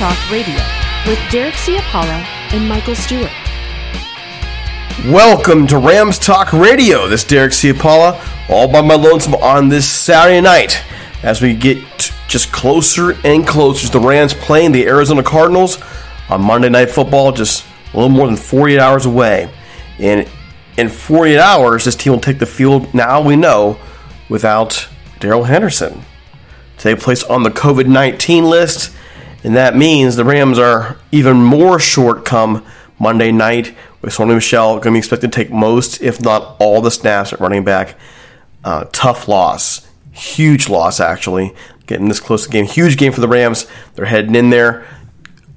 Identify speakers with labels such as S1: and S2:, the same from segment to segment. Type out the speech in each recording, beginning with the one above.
S1: Talk Radio with Derek Ciapala and Michael Stewart.
S2: Welcome to Rams Talk Radio. This is Derek Ciapala, all by my lonesome on this Saturday night as we get just closer and closer to the Rams playing the Arizona Cardinals on Monday Night Football, just a little more than 48 hours away. And in 48 hours, this team will take the field, now we know, without Darrell Henderson. Today placed on the COVID 19 list, and that means the Rams are even more short come Monday night with Sony Michel going to be expected to take most, if not all, the snaps at running back. Uh, tough loss. Huge loss, actually. Getting this close to the game. Huge game for the Rams. They're heading in there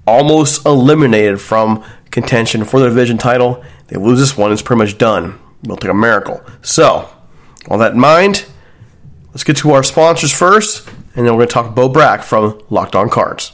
S2: almost eliminated from contention for the division title. They lose this one, it's pretty much done. It'll take a miracle. So, all that in mind, let's get to our sponsors first, and then we're going to talk Bo Brack from Locked On Cards.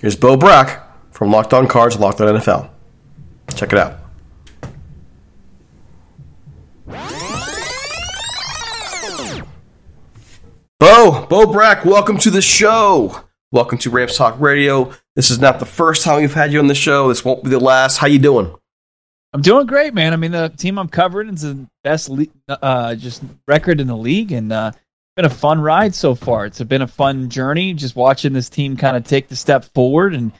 S2: here's Bo Brack from Locked On Cards, Locked On NFL. Check it out. Bo, Bo Brack, welcome to the show. Welcome to Rams Talk Radio. This is not the first time we've had you on the show. This won't be the last. How you doing?
S3: I'm doing great, man. I mean, the team I'm covering is the best le- uh, just record in the league, and uh, been a fun ride so far. It's been a fun journey, just watching this team kind of take the step forward. And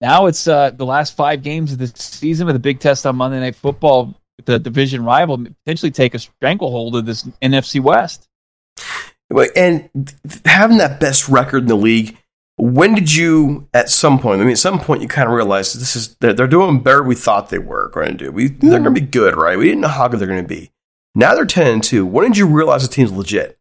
S3: now it's uh, the last five games of the season with a big test on Monday Night Football with the division rival, potentially take a stranglehold of this NFC West.
S2: And having that best record in the league, when did you, at some point, I mean, at some point, you kind of realized this is they're, they're doing better we thought they were going to do. We, they're going to be good, right? We didn't know how good they're going to be. Now they're 10 and 2. When did you realize the team's legit?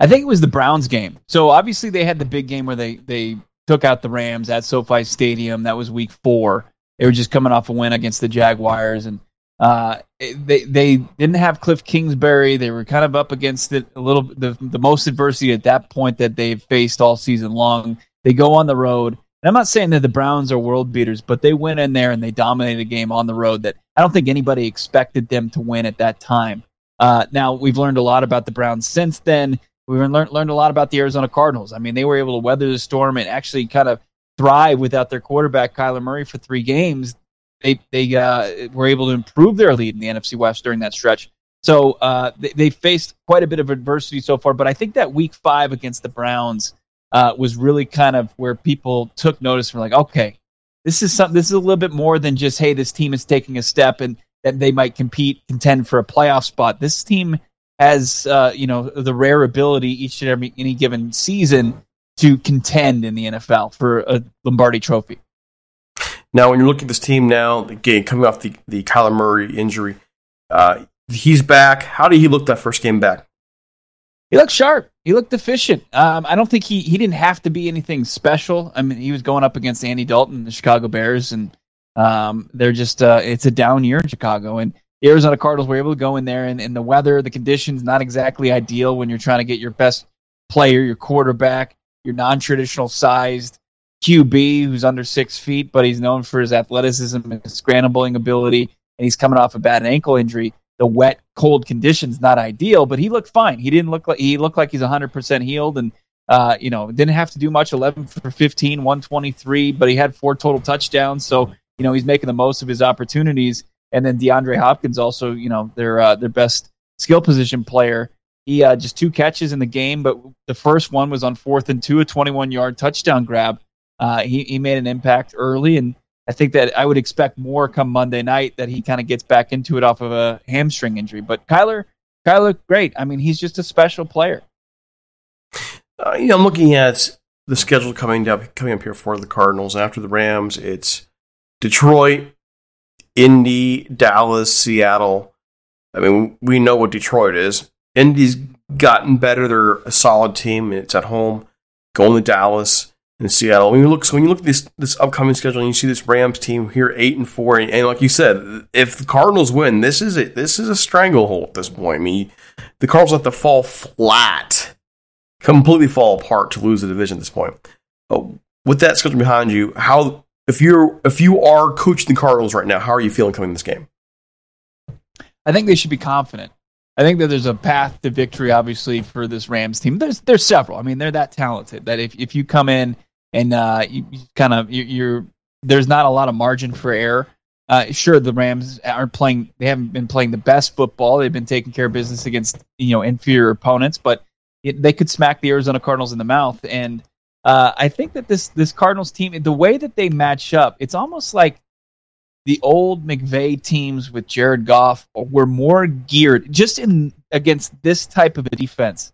S3: I think it was the Browns game. So obviously they had the big game where they, they took out the Rams at SoFi Stadium. That was week four. They were just coming off a win against the Jaguars. And uh, they they didn't have Cliff Kingsbury. They were kind of up against it a little. The the most adversity at that point that they've faced all season long. They go on the road. And I'm not saying that the Browns are world beaters, but they went in there and they dominated a game on the road that I don't think anybody expected them to win at that time. Uh, now we've learned a lot about the Browns since then. We've learned learned a lot about the Arizona Cardinals. I mean, they were able to weather the storm and actually kind of thrive without their quarterback Kyler Murray for three games they they uh, were able to improve their lead in the NFC West during that stretch. So uh, they, they faced quite a bit of adversity so far, but I think that Week Five against the Browns uh, was really kind of where people took notice. From like, okay, this is something. This is a little bit more than just hey, this team is taking a step and that they might compete, contend for a playoff spot. This team has uh, you know the rare ability each and every any given season to contend in the NFL for a Lombardi Trophy.
S2: Now, when you're looking at this team now, again, coming off the, the Kyler Murray injury, uh, he's back. How did he look that first game back?
S3: He looked sharp. He looked efficient. Um, I don't think he, he didn't have to be anything special. I mean, he was going up against Andy Dalton, the Chicago Bears, and um, they're just uh, it's a down year in Chicago. And Arizona Cardinals were able to go in there, and, and the weather, the conditions, not exactly ideal when you're trying to get your best player, your quarterback, your non-traditional sized QB who's under six feet, but he's known for his athleticism and his scrambling ability, and he's coming off a bad ankle injury. The wet, cold conditions not ideal, but he looked fine. He didn't look like he looked like he's 100% healed, and uh, you know didn't have to do much. 11 for 15, 123, but he had four total touchdowns, so you know he's making the most of his opportunities. And then DeAndre Hopkins also, you know, their uh, their best skill position player. He uh, just two catches in the game, but the first one was on fourth and two, a 21 yard touchdown grab uh, he, he made an impact early, and I think that I would expect more come Monday night that he kind of gets back into it off of a hamstring injury. But Kyler, Kyler, great. I mean, he's just a special player.
S2: Uh, you know, I'm looking at the schedule coming up coming up here for the Cardinals after the Rams. It's Detroit, Indy, Dallas, Seattle. I mean, we know what Detroit is. Indy's gotten better. They're a solid team. It's at home. Going to Dallas and Seattle. When you look, so when you look at this this upcoming schedule and you see this Rams team here eight and four, and, and, like you said, if the Cardinals win, this is it. This is a stranglehold at this point. I mean, the Cardinals have to fall flat, completely fall apart to lose the division at this point. But with that schedule behind you, how if you're if you are coaching the Cardinals right now, how are you feeling coming this game?
S3: I think they should be confident. I think that there's a path to victory, obviously, for this Rams team. There's there's several. I mean, they're that talented that if if you come in and uh, you, you kind of you, you're there's not a lot of margin for error. Uh, sure, the Rams aren't playing; they haven't been playing the best football. They've been taking care of business against you know inferior opponents, but it, they could smack the Arizona Cardinals in the mouth. And uh, I think that this this Cardinals team, the way that they match up, it's almost like the old McVay teams with Jared Goff were more geared just in against this type of a defense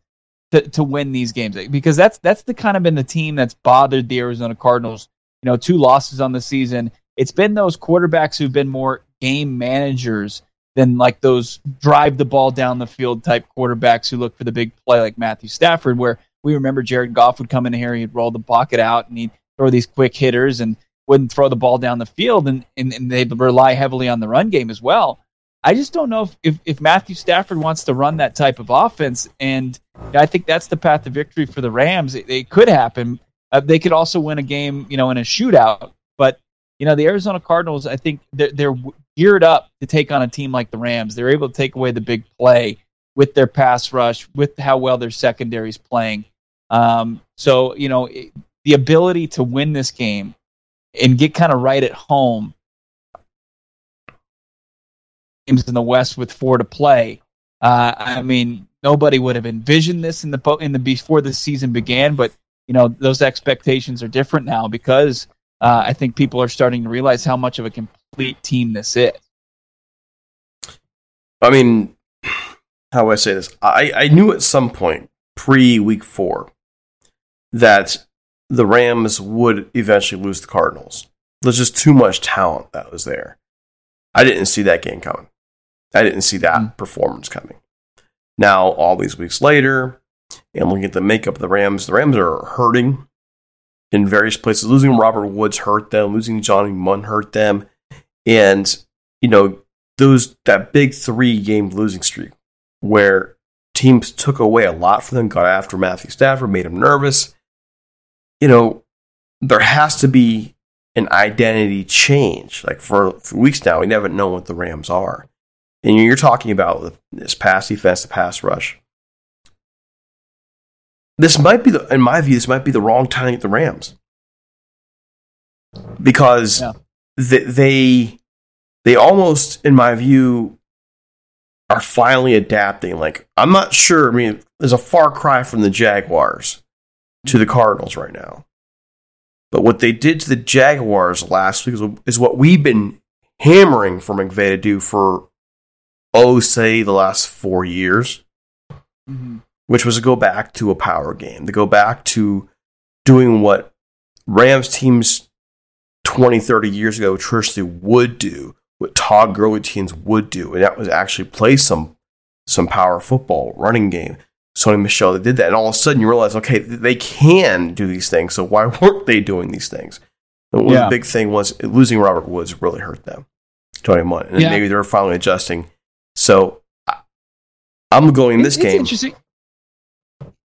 S3: to, to win these games because that's that's the kind of been the team that's bothered the Arizona Cardinals. You know, two losses on the season. It's been those quarterbacks who've been more game managers than like those drive the ball down the field type quarterbacks who look for the big play like Matthew Stafford, where we remember Jared Goff would come in here, he'd roll the pocket out and he'd throw these quick hitters and wouldn't throw the ball down the field and, and, and they'd rely heavily on the run game as well. I just don't know if, if, if, Matthew Stafford wants to run that type of offense. And I think that's the path to victory for the Rams. It, it could happen. Uh, they could also win a game, you know, in a shootout. But, you know, the Arizona Cardinals, I think they're, they're geared up to take on a team like the Rams. They're able to take away the big play with their pass rush, with how well their secondary is playing. Um, so, you know, the ability to win this game and get kind of right at home games in the West with four to play. Uh, I mean, nobody would have envisioned this in the in the before the season began, but you know those expectations are different now because uh, I think people are starting to realize how much of a complete team this is.
S2: I mean, how do I say this? I, I knew at some point pre week four that the Rams would eventually lose the Cardinals. There's just too much talent that was there. I didn't see that game coming. I didn't see that mm. performance coming. Now, all these weeks later, and looking at the makeup of the Rams, the Rams are hurting in various places. Losing Robert Woods hurt them. Losing Johnny Mundt hurt them. And, you know, those that big three game losing streak where teams took away a lot from them, got after Matthew Stafford, made him nervous. You know, there has to be an identity change. Like for, for weeks now, we never know what the Rams are. And you're talking about this pass defense, the pass rush. This might be, the, in my view, this might be the wrong time at the Rams because yeah. they, they they almost, in my view, are finally adapting. Like I'm not sure. I mean, there's a far cry from the Jaguars to the Cardinals right now. But what they did to the Jaguars last week is, is what we've been hammering for McVay to do for oh, say the last four years, mm-hmm. which was to go back to a power game, to go back to doing what Rams teams 20, 30 years ago traditionally would do, what Todd Gurley teams would do, and that was actually play some some power football, running game. Sony Michel that did that, and all of a sudden you realize, okay, they can do these things. So why weren't they doing these things? And yeah. the big thing was losing Robert Woods really hurt them. Twenty one, and yeah. maybe they're finally adjusting so I'm going this
S3: it's,
S2: game.
S3: interesting.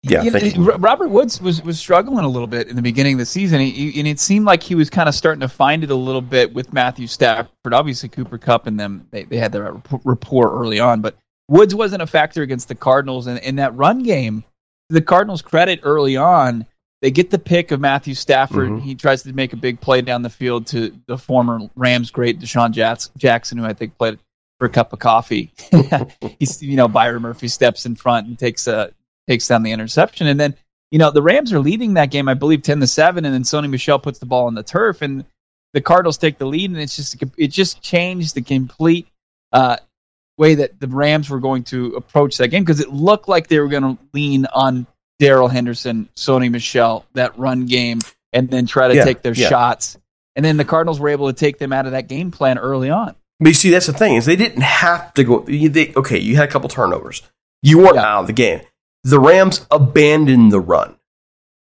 S2: Yeah,
S3: know, Robert Woods was was struggling a little bit in the beginning of the season, he, and it seemed like he was kind of starting to find it a little bit with Matthew Stafford. Obviously, Cooper Kupp and them they, they had their rapport early on, but Woods wasn't a factor against the Cardinals, and in that run game, the Cardinals' credit early on, they get the pick of Matthew Stafford. Mm-hmm. He tries to make a big play down the field to the former Rams great DeSean Jackson, who I think played for a cup of coffee. He's you know Byron Murphy steps in front and takes a takes down the interception, and then you know the Rams are leading that game, I believe ten to seven, and then Sony Michel puts the ball on the turf, and the Cardinals take the lead, and it's just it just changed the complete uh, way that the Rams were going to approach that game because it looked like they were going to lean on Darrell Henderson, Sony Michel, that run game, and then try to yeah, take their yeah. shots. And then the Cardinals were able to take them out of that game plan early on.
S2: But you see, that's the thing is they didn't have to go. They, okay, you had a couple turnovers. You weren't yeah. out of the game. The Rams abandoned the run.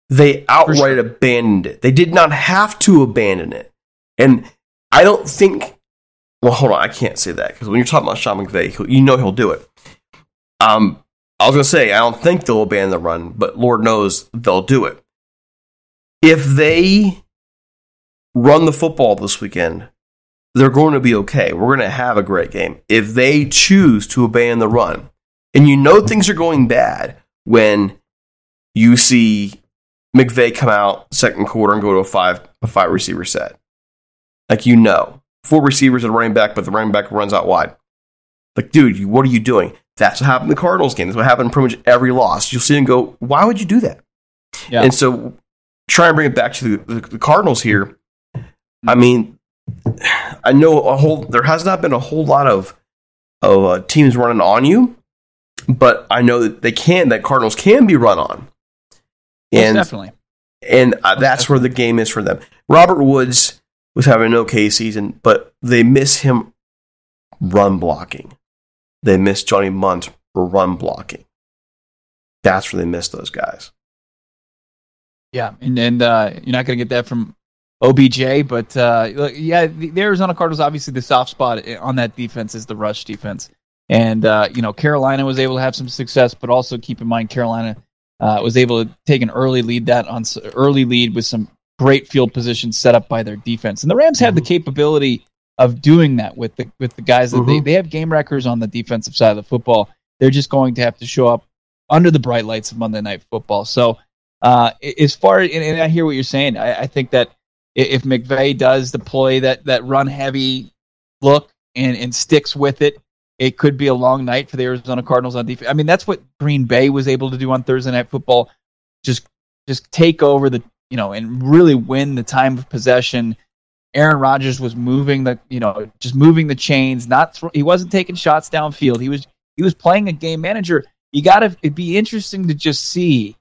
S2: They outright sure. abandoned it. They did not have to abandon it. And I don't think. Well, hold on. I can't say that because when you're talking about Sean McVay, you know he'll do it. Um, I was going to say I don't think they'll abandon the run, but Lord knows they'll do it. If they run the football this weekend, they're going to be okay. We're going to have a great game. If they choose to abandon the run, and you know things are going bad when you see McVay come out second quarter and go to a five a five receiver set. Like you know, four receivers and a running back, but the running back runs out wide. Like, dude, what are you doing? That's what happened in the Cardinals game. That's what happened in pretty much every loss. You'll see them go, why would you do that? Yeah. And so try and bring it back to the, the, the Cardinals here. I mean, I know a whole. There has not been a whole lot of of uh, teams running on you, but I know that they can. That Cardinals can be run on,
S3: and Most definitely,
S2: and uh, that's where the game is for them. Robert Woods was having an okay season, but they miss him run blocking. They miss Johnny Mundt run blocking. That's where they miss those guys.
S3: Yeah, and and uh, you're not going to get that from OBJ, but uh, yeah, the Arizona Cardinals obviously the soft spot on that defense is the rush defense, and uh, you know Carolina was able to have some success, but also keep in mind Carolina uh, was able to take an early lead that on early lead with some great field positions set up by their defense, and the Rams have the mm-hmm. capability of doing that with the with the guys that mm-hmm. they they have game records on the defensive side of the football. They're just going to have to show up under the bright lights of Monday Night Football. So uh, as far and, and, I hear what you're saying, I, I, think that if McVay does deploy that that run heavy look and and sticks with it, it could be a long night for the Arizona Cardinals on defense. I mean, that's what Green Bay was able to do on Thursday Night Football. Just just take over the you know and really win the time of possession. Aaron Rodgers was moving the you know just moving the chains. Not th- he wasn't taking shots downfield. He was he was playing a game manager. You got to it'd be interesting to just see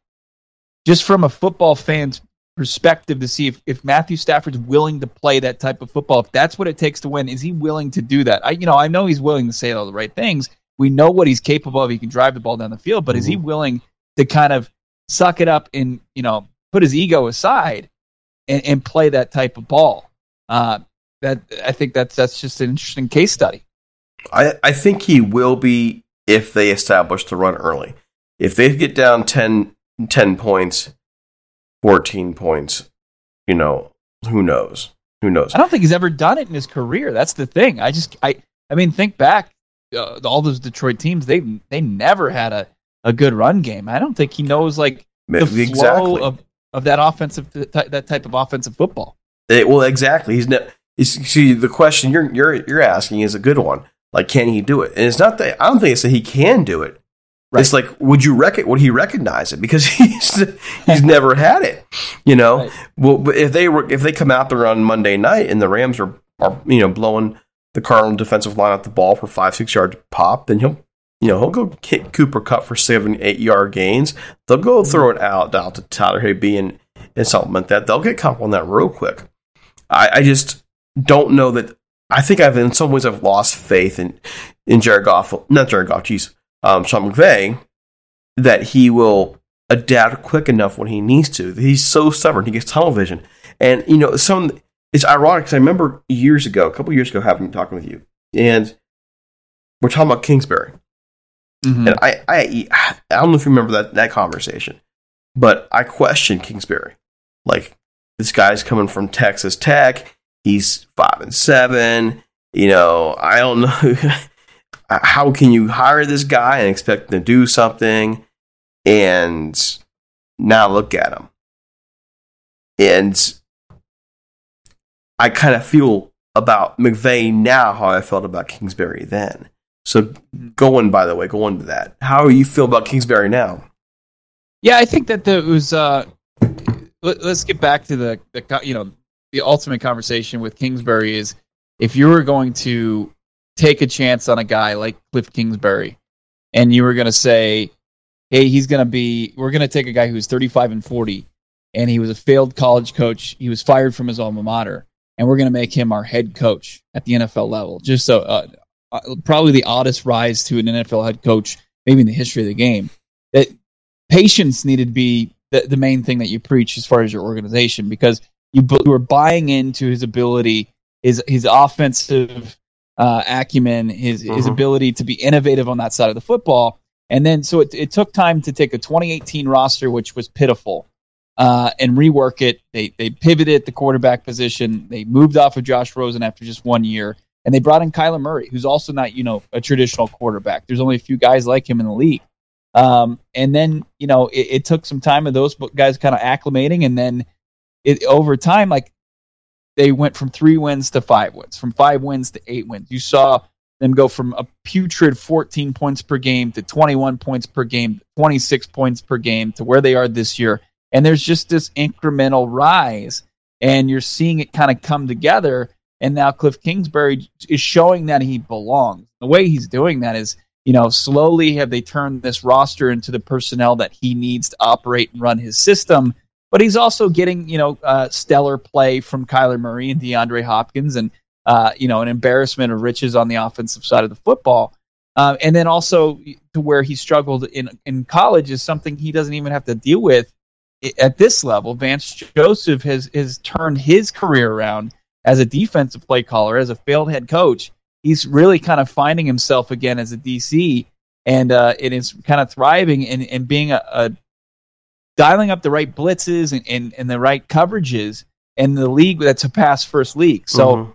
S3: just from a football fan's perspective to see if, if Matthew Stafford's willing to play that type of football. If that's what it takes to win, is he willing to do that? I you know, I know he's willing to say all the right things. We know what he's capable of. He can drive the ball down the field, but mm-hmm. is he mm-hmm. willing to kind of suck it up and, you know, put his ego aside and, and play that type of ball? Uh, that I think that's that's just an interesting case study.
S2: I, I think he will be if they establish the run early. If they get down 10 10 points, 14 points, you know, who knows? Who knows?
S3: I don't think he's ever done it in his career. That's the thing. I just, I, I mean, think back, uh, all those Detroit teams, they, they never had a, a good run game. I don't think he knows like the exactly. flow of, of that offensive, that type of offensive football.
S2: It, well, exactly. He's, ne- he's, see, the question you're, you're, you're asking is a good one. Like, can he do it? And it's not that, I don't think it's that he can do it. Right. It's like, would you rec- would he recognize it because he's he's never had it, you know? Right. Well, if they were if they come out there on Monday night and the Rams are are you know blowing the Cardinal defensive line out the ball for five six yards pop, then he'll you know he'll go kick Cooper Kupp for seven eight yard gains. They'll go throw it out out to Tyler Higbee and and like that. They'll get caught on that real quick. I, I just don't know that. I think I've in some ways I've lost faith in in Jared Goff. Not Jared Goff. Jeez um, Sean McVay that he will adapt quick enough when he needs to. He's so stubborn. He gets tunnel vision. And, you know, some it's ironic because I remember years ago, a couple years ago, having talking with you, and we're talking about Kingsbury. Mm-hmm. And I, I, I don't know if you remember that, that conversation, but I questioned Kingsbury. Like, this guy's coming from Texas Tech. He's five and seven. You know, I don't know. how can you hire this guy and expect him to do something? And now look at him. And I kind of feel about McVay now how I felt about Kingsbury then. So going, by the way, going to that, how you feel about Kingsbury now?
S3: Yeah, I think that there was. Uh, let, us get back to the, the you know the ultimate conversation with Kingsbury is if you were going to take a chance on a guy like Cliff Kingsbury, and you were going to say, "Hey, he's going to be. We're going to take a guy who's 35 and 40, and he was a failed college coach. He was fired from his alma mater, and we're going to make him our head coach at the NFL level." Just so, uh, uh, probably the oddest rise to an NFL head coach maybe in the history of the game. That patience needed to be the, the main thing that you preach as far as your organization because you, you were buying into his ability, his his offensive uh, acumen, his his mm-hmm. ability to be innovative on that side of the football. And then, so it, it took time to take a 2018 roster, which was pitiful, uh, and rework it. They they pivoted the quarterback position. They moved off of Josh Rosen after just one year, and they brought in Kyler Murray, who's also not you know a traditional quarterback. There's only a few guys like him in the league. Um, and then you know it, it took some time of those guys kind of acclimating, and then it over time, like they went from three wins to five wins, from five wins to eight wins. You saw them go from a putrid 14 points per game to 21 points per game, 26 points per game to where they are this year. And there's just this incremental rise, and you're seeing it kind of come together. And now Cliff Kingsbury is showing that he belongs. The way he's doing that is, you know, slowly have they turned this roster into the personnel that he needs to operate and run his system. But he's also getting, you know, uh, stellar play from Kyler Murray and DeAndre Hopkins, and uh, you know, an embarrassment of riches on the offensive side of the football. Uh, and then also to where he struggled in in college is something he doesn't even have to deal with at this level. Vance Joseph has has turned his career around as a defensive play caller, as a failed head coach. He's really kind of finding himself again as a DC, and uh, it is kind of thriving and, and being a, a dialing up the right blitzes and, and, and the right coverages in the league that's a pass first league. So mm-hmm.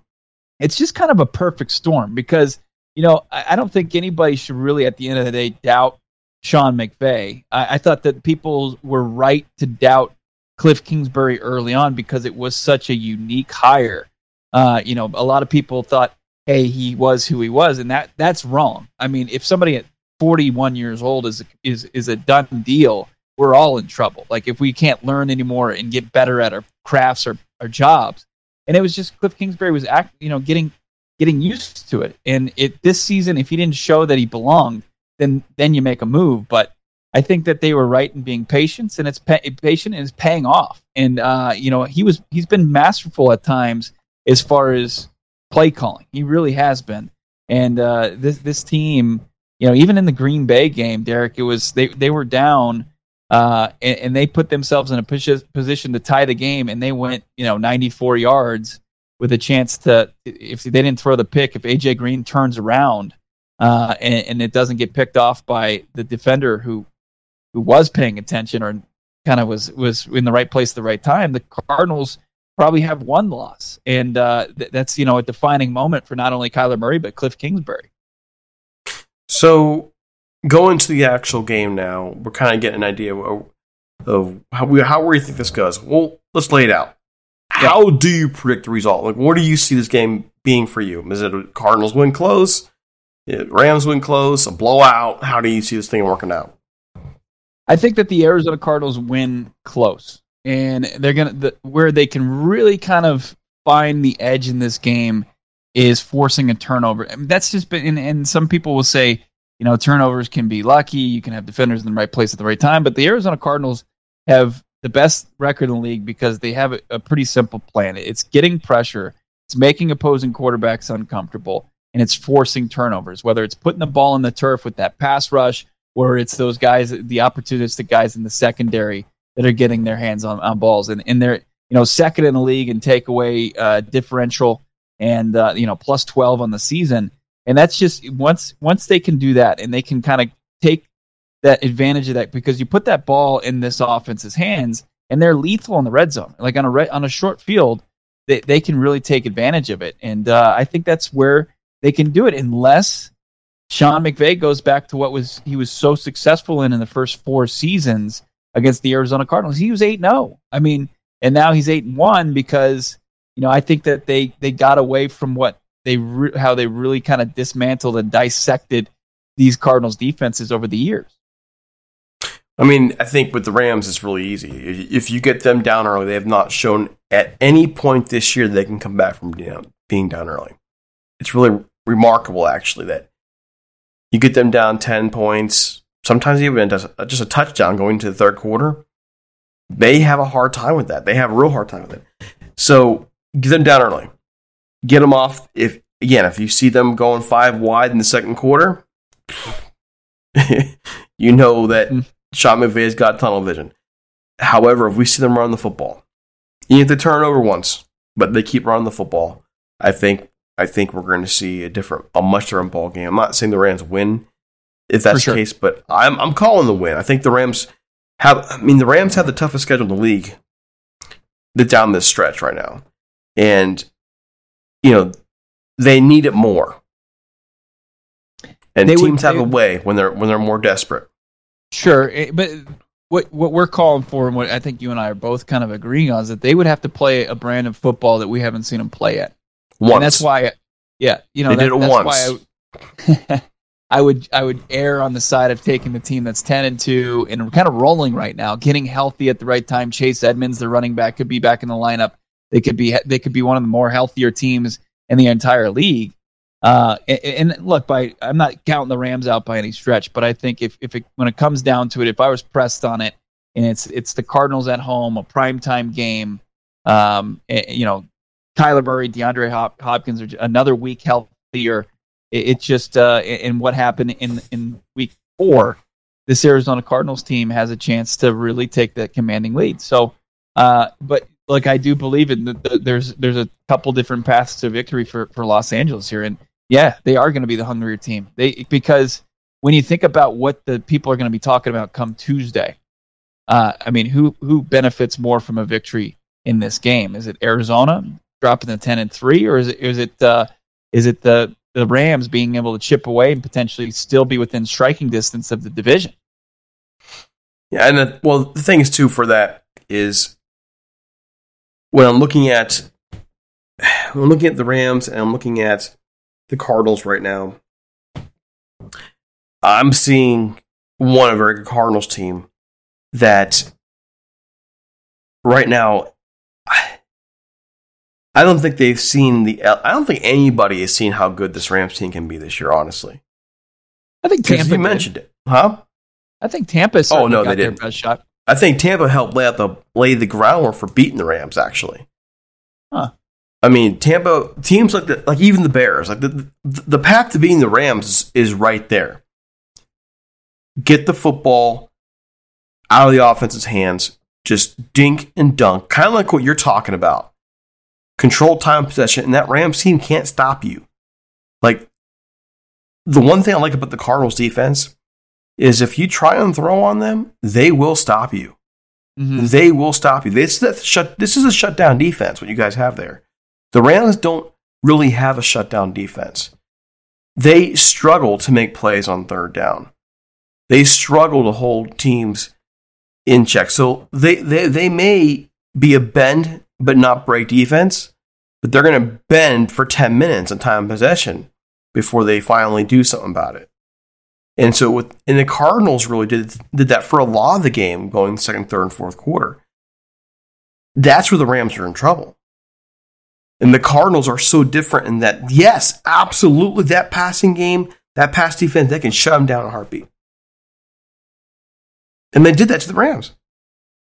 S3: it's just kind of a perfect storm because you know, I, I, don't think anybody should really, at the end of the day, doubt Sean McVay. I, I thought that people were right to doubt Cliff Kingsbury early on because it was such a unique hire. Uh, you know, a lot of people thought, "Hey, he was who he was," and that that's wrong. I mean, if somebody at 41 years old is is is a done deal, we're all in trouble. Like if we can't learn anymore and get better at our crafts or our jobs. And it was just Cliff Kingsbury was act, you know, getting getting used to it. And it this season, if he didn't show that he belonged, then then you make a move. But I think that they were right in being patient, and it's pay, patient and it's paying off. And uh, you know, he was he's been masterful at times as far as play calling. He really has been. And uh, this this team, you know, even in the Green Bay game, Derek, it was they they were down. Uh, and, and, they put themselves in a position to tie the game, and they went, you know, 94 yards, with a chance to if they didn't throw the pick, if AJ Green turns around uh, and, and, it doesn't get picked off by the defender who who was paying attention or kind of was was in the right place at the right time, the Cardinals probably have one loss, and uh, th- that's you know a defining moment for not only Kyler Murray but Cliff Kingsbury.
S2: So going to the actual game now, we're kind of getting an idea of, of how we how we think this goes. Well, let's lay it out. How do you predict the result? Like, what do you see this game being for you? Is it a Cardinals win close? Rams win close? A blowout? How do you see this thing working out?
S3: I think that the Arizona Cardinals win close, and they're gonna the, where they can really kind of find the edge in this game is forcing a turnover. I mean, that's just been, and, and some people will say, you know, turnovers can be lucky. You can have defenders in the right place at the right time, but the Arizona Cardinals have the best record in the league because they have a, a pretty simple plan. It's getting pressure, it's making opposing quarterbacks uncomfortable, and it's forcing turnovers. Whether it's putting the ball in the turf with that pass rush, or it's those guys, the opportunistic guys in the secondary that are getting their hands on, on balls, and, and they're you know second in the league and takeaway uh, differential, and uh, you know plus twelve on the season. And that's just once once they can do that, and they can kind of take that advantage of that because you put that ball in this offense's hands and they're lethal in the red zone. Like on a re- on a short field, they they can really take advantage of it, and uh, I think that's where they can do it unless Sean McVay goes back to what was he was so successful in in the first four seasons against the Arizona Cardinals. He was eight zero. Oh. I mean, and now he's eight and one because you know I think that they they got away from what they re- how they really kind of dismantled and dissected these Cardinals defenses over the years.
S2: I mean, I think with the Rams, it's really easy. If you get them down early, they have not shown at any point this year they can come back from down, being down early. It's really remarkable, actually, that you get them down 10 points, sometimes even just a touchdown going to the third quarter. They have a hard time with that. They have a real hard time with it. So get them down early. Get them off. If again, if you see them going five wide in the second quarter, you know that hmm. Sean McVay's got tunnel vision. However, if we see them run the football, you have to turn over once, but they keep running the football. I think I think we're going to see a different, a much different ball game. I'm not saying the Rams win if that's sure. the case, but I'm I'm calling the win. I think the Rams have. I mean, the Rams have the toughest schedule in the league. Down this stretch right now, and you know they need it more. And they teams would, have a way when they're when they're more desperate.
S3: Sure, eh, but what what we're calling for, and what I think you and I are both kind of agreeing on, is that they would have to play a brand of football that we haven't seen them play yet.
S2: Once.
S3: And that's why, yeah, you know,
S2: they that, did it once.
S3: I, I would I would err on the side of taking the team that's ten and two and kind of rolling right now, getting healthy at the right time. Chase Edmonds, the running back, could be back in the lineup. They could be they could be one of the more healthier teams in the entire league. Uh, and, and, look, by I'm not counting the Rams out by any stretch, but I think if if it, when it comes down to it, if I was pressed on it, and it's it's the Cardinals at home, a primetime game, um, you know, Kyler Murray, DeAndre Hop- Hopkins are another week healthier. It, it just uh, and what happened in in week four, this Arizona Cardinals team has a chance to really take that commanding lead. So, uh, but like I do believe in the, the, there's there's a couple different paths to victory for for Los Angeles here, and yeah, they are going to be the hungrier team. They because when you think about what the people are going to be talking about come Tuesday, uh, I mean, who who benefits more from a victory in this game? Is it Arizona dropping the ten and three, or is it is it uh, is it the the Rams being able to chip away and potentially still be within striking distance of the division?
S2: Yeah, and the, well, the thing is too for that is when I'm looking at when I'm looking at the Rams and I'm looking at the Cardinals right now, I'm seeing one a very Cardinals team that right now I don't think they've seen the I don't think anybody has seen how good this Rams team can be this year honestly.
S3: I think Tampa
S2: you mentioned it. Huh?
S3: I think Tampa oh, no, they didn't. best shot.
S2: I think Tampa helped lay out the lay the groundwork for beating the Rams actually.
S3: Huh.
S2: I mean, Tampa teams like the, like even the Bears, like the, the the path to beating the Rams is, is right there. Get the football out of the offense's hands, just dink and dunk, kind of like what you're talking about. Control time possession, and that Rams team can't stop you. Like the one thing I like about the Cardinals defense is if you try and throw on them, they will stop you. Mm-hmm. They will stop you. This, this, shut, this is a shutdown defense, what you guys have there. The Rams don't really have a shutdown defense. They struggle to make plays on third down. They struggle to hold teams in check. So they, they, they may be a bend but not break defense, but they're going to bend for 10 minutes in time possession before they finally do something about it. And so with and the Cardinals really did did that for a lot of the game going second, third, and fourth quarter. That's where the Rams are in trouble. And the Cardinals are so different in that, yes, absolutely, that passing game, that pass defense, they can shut them down in a heartbeat. And they did that to the Rams.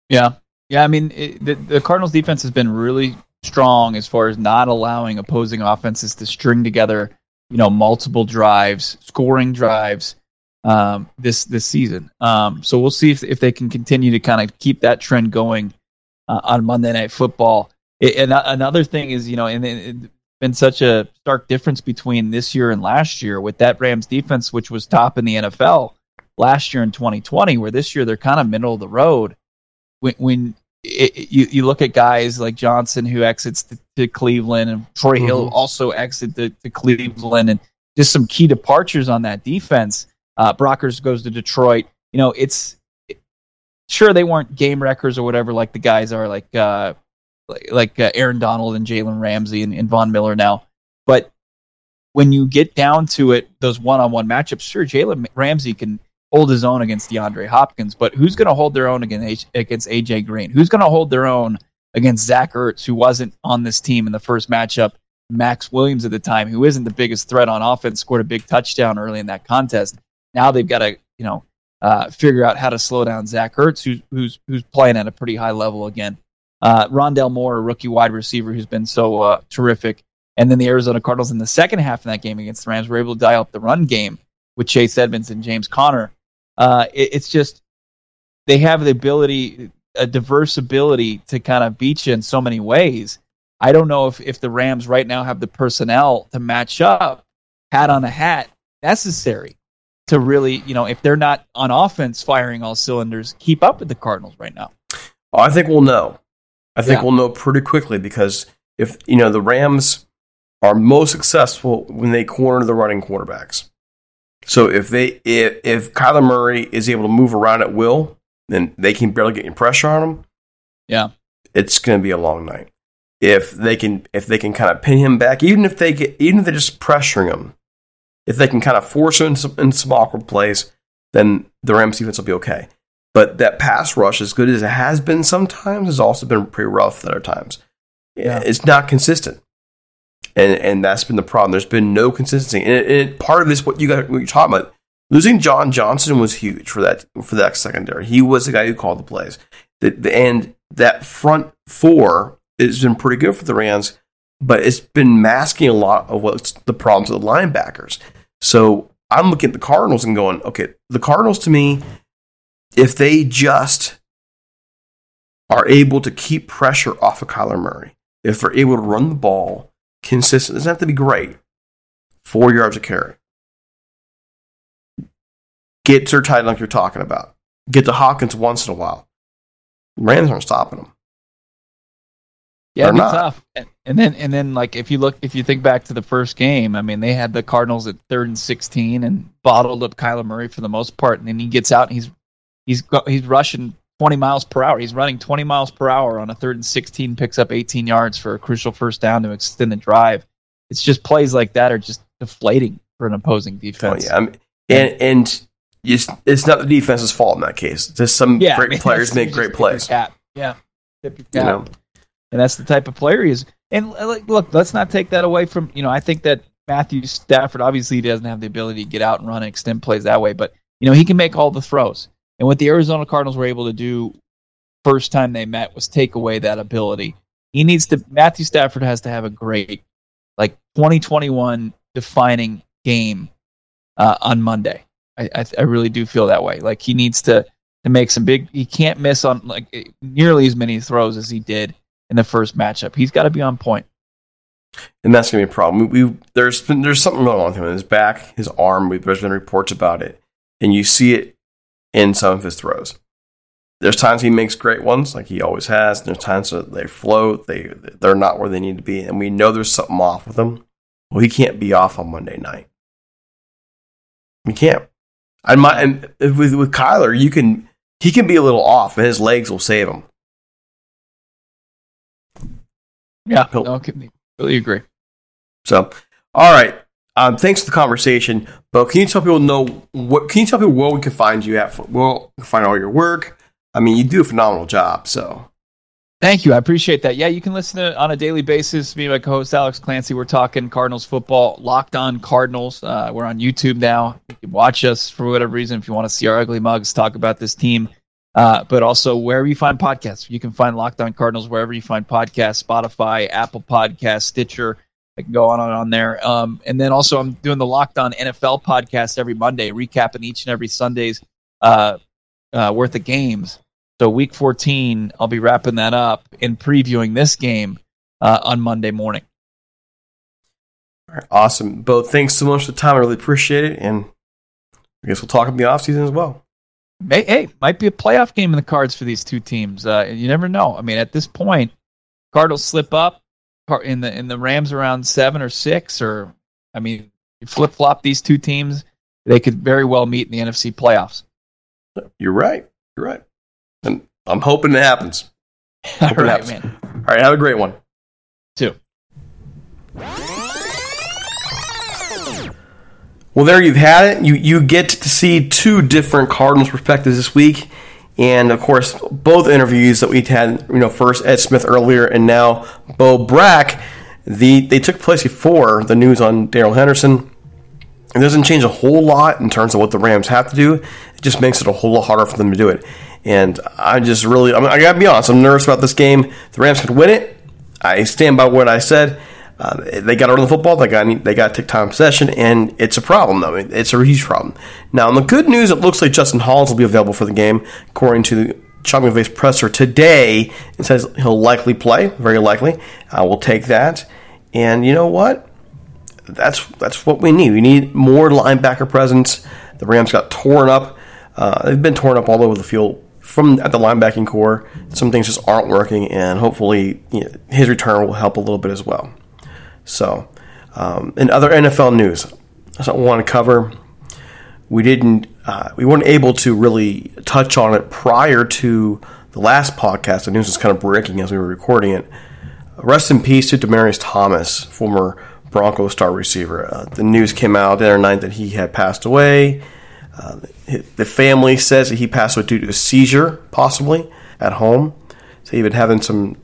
S3: Yeah. Yeah. I mean, it, the, the Cardinals defense has been really strong as far as not allowing opposing offenses to string together, you know, multiple drives, scoring drives um, this this season. Um, so we'll see if if they can continue to kind of keep that trend going uh, on Monday Night Football. It, and another thing is, you know, and it's been such a stark difference between this year and last year with that Rams defense, which was top in the NFL last year in 2020, where this year they're kind of middle of the road. When, when it, you, you look at guys like Johnson who exits to, to Cleveland and Troy mm-hmm. Hill also exit to, to, Cleveland and just some key departures on that defense. Uh, Brockers goes to Detroit. You know, it's sure they weren't game wreckers or whatever like the guys are like uh, like, like uh, Aaron Donald and Jalen Ramsey and, and Von Miller now. But when you get down to it, those one-on-one matchups, sure, Jalen Ramsey can hold his own against DeAndre Hopkins, but who's going to hold their own against against AJ Green? Who's going to hold their own against Zach Ertz, who wasn't on this team in the first matchup? Maxx Williams at the time, who isn't the biggest threat on offense, scored a big touchdown early in that contest. Now they've got to, you know, uh, figure out how to slow down Zach Ertz, who's who's who's playing at a pretty high level again. Uh, Rondale Moore, a rookie wide receiver who's been so uh, terrific. And then the Arizona Cardinals in the second half of that game against the Rams were able to dial up the run game with Chase Edmonds and James Conner. Uh, it, it's just they have the ability, a diverse ability to kind of beat you in so many ways. I don't know if, if the Rams right now have the personnel to match up, hat on a hat, necessary to really, you know, if they're not on offense firing all cylinders, keep up with the Cardinals right now.
S2: Oh, I think we'll know. I think yeah. we'll know pretty quickly because if you know the Rams are most successful when they corner the running quarterbacks. So if they if, if Kyler Murray is able to move around at will, then they can barely get any pressure on him.
S3: Yeah,
S2: it's going to be a long night. If they can if they can kind of pin him back, even if they get even if they're just pressuring him, if they can kind of force him into some, into some awkward plays, then the Rams defense will be okay. But that pass rush, as good as it has been sometimes, has also been pretty rough at other times. Yeah. It's not consistent. And and that's been the problem. There's been no consistency. And, it, and part of this, what you got, what you're talking about, losing John Johnson was huge for that for that secondary. He was the guy who called the plays. The, the, and that front four has been pretty good for the Rams, but it's been masking a lot of what's the problems with the linebackers. So I'm looking at the Cardinals and going, okay, the Cardinals to me, if they just are able to keep pressure off of Kyler Murray, if they're able to run the ball consistent, doesn't have to be great. Four yards a carry. Get to tight like you're talking about. Get to Hopkins once in a while. Rams aren't stopping them.
S3: Yeah, it'd be not. tough. And then and then like if you look if you think back to the first game, I mean they had the Cardinals at third and sixteen and bottled up Kyler Murray for the most part, and then he gets out and he's he's he's rushing 20 miles per hour. He's running 20 miles per hour on a third and 16, picks up 18 yards for a crucial first down to extend the drive. It's just plays like that are just deflating for an opposing defense.
S2: Oh, yeah, I mean, and and it's, it's not the defense's fault in that case. Just some yeah, great I mean, players make great plays.
S3: Cap. Yeah, tip your cap. You know? And that's the type of player he is. And uh, look, let's not take that away from you know. I think that Matthew Stafford obviously he doesn't have the ability to get out and run and extend plays that way, but you know he can make all the throws. And what the Arizona Cardinals were able to do first time they met was take away that ability. He needs to Matthew Stafford has to have a great like 2021 defining game uh, on Monday. I, I, I really do feel that way. Like he needs to to make some big. He can't miss on like nearly as many throws as he did in the first matchup. He's got to be on point.
S2: And that's gonna be a problem. We, there's been, there's something on with him his back, his arm. We, there's been reports about it, and you see it in some of his throws. There's times he makes great ones, like he always has. There's times that they float, they they're not where they need to be, and we know there's something off with him. Well, he can't be off on Monday night. He can't. I might, and with with Kyler, you can he can be a little off, and his legs will save him.
S3: Yeah, He'll, no, completely agree.
S2: So, all right. Um, thanks for the conversation. But can you tell people know what? Can you tell people where we can find you at? Well, find all your work. I mean, you do a phenomenal job. So,
S3: thank you. I appreciate that. Yeah, you can listen to on a daily basis. Me and my co-host Alex Clancy. We're talking Cardinals football. Locked on Cardinals. Uh, we're on YouTube now. You can watch us for whatever reason if you want to see our ugly mugs talk about this team. Uh, but also wherever you find podcasts, you can find Locked On Cardinals wherever you find podcasts, Spotify, Apple Podcasts, Stitcher. I can go on and on there. Um, and then also, I'm doing the Locked On NFL podcast every Monday, recapping each and every Sunday's uh, uh, worth of games. So, week 14, I'll be wrapping that up and previewing this game uh, on Monday morning.
S2: All right, awesome. Both, thanks so much for the time. I really appreciate it. And I guess we'll talk in the offseason as well.
S3: Hey, hey, might be a playoff game in the cards for these two teams. Uh, you never know. I mean, at this point, Cardinals slip up in the in the Rams around seven or six, or I mean, flip flop these two teams, they could very well meet in the NFC playoffs.
S2: You're right. You're right, and I'm hoping it happens.
S3: All right, man.
S2: All right, have a great one.
S3: Too.
S2: Well, there you've had it. You you get to see two different Cardinals perspectives this week. And of course, both interviews that we had, you know, first Ed Smith earlier and now Bo Brack, the they took place before the news on Darrell Henderson. It doesn't change a whole lot in terms of what the Rams have to do. It just makes it a whole lot harder for them to do it. And I just really, I, mean, I gotta be honest, I'm nervous about this game. The Rams could win it. I stand by what I said. Uh, they got to run the football. They got they got time possession, and it's a problem though. It's a huge problem. Now, on the good news, it looks like Justin Hollins will be available for the game, according to the McVay's presser today. It says he'll likely play, very likely. Uh, we'll take that, and you know what? That's that's what we need. We need more linebacker presence. The Rams got torn up. Uh, they've been torn up all over the field from at the linebacking corps. Some things just aren't working, and hopefully you know, his return will help a little bit as well. So, um, in other NFL news, I want to cover. We didn't. Uh, we weren't able to really touch on it prior to the last podcast. The news was kind of breaking as we were recording it. Rest in peace to Demaryius Thomas, former Broncos star receiver. Uh, the news came out the other night that he had passed away. Uh, the family says that he passed away due to a seizure, possibly at home. So he'd been having some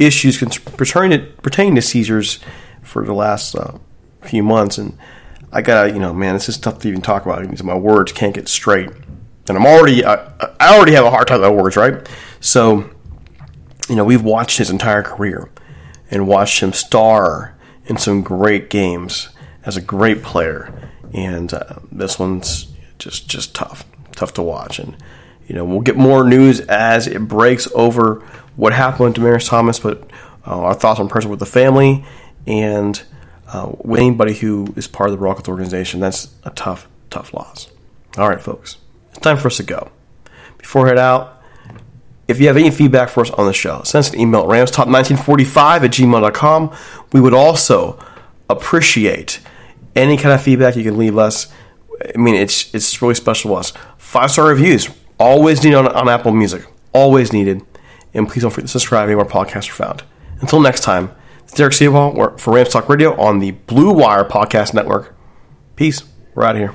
S2: issues pertaining to, pertaining to seizures for the last uh, few months, and I gotta, you know, man, this is tough to even talk about. My words can't get straight, and I'm already, I, I already have a hard time with words, right? So, you know, we've watched his entire career and watched him star in some great games as a great player, and uh, this one's just just tough, tough to watch, and you know we'll get more news as it breaks over what happened to Demaryius Thomas, but uh, our thoughts on person with the family and uh, with anybody who is part of the Rockets organization. That's a tough, tough loss. All right, folks, it's time for us to go. Before I head out, if you have any feedback for us on the show, send us an email at ramstop1945 at gmail.com. We would also appreciate any kind of feedback you can leave us. I mean, it's it's really special to us. Five star reviews, always needed on, on Apple Music, always needed. And please don't forget to subscribe anywhere podcasts are found. Until next time, Derek Seawall for Rams Talk Radio on the Blue Wire Podcast Network. Peace. We're out of here.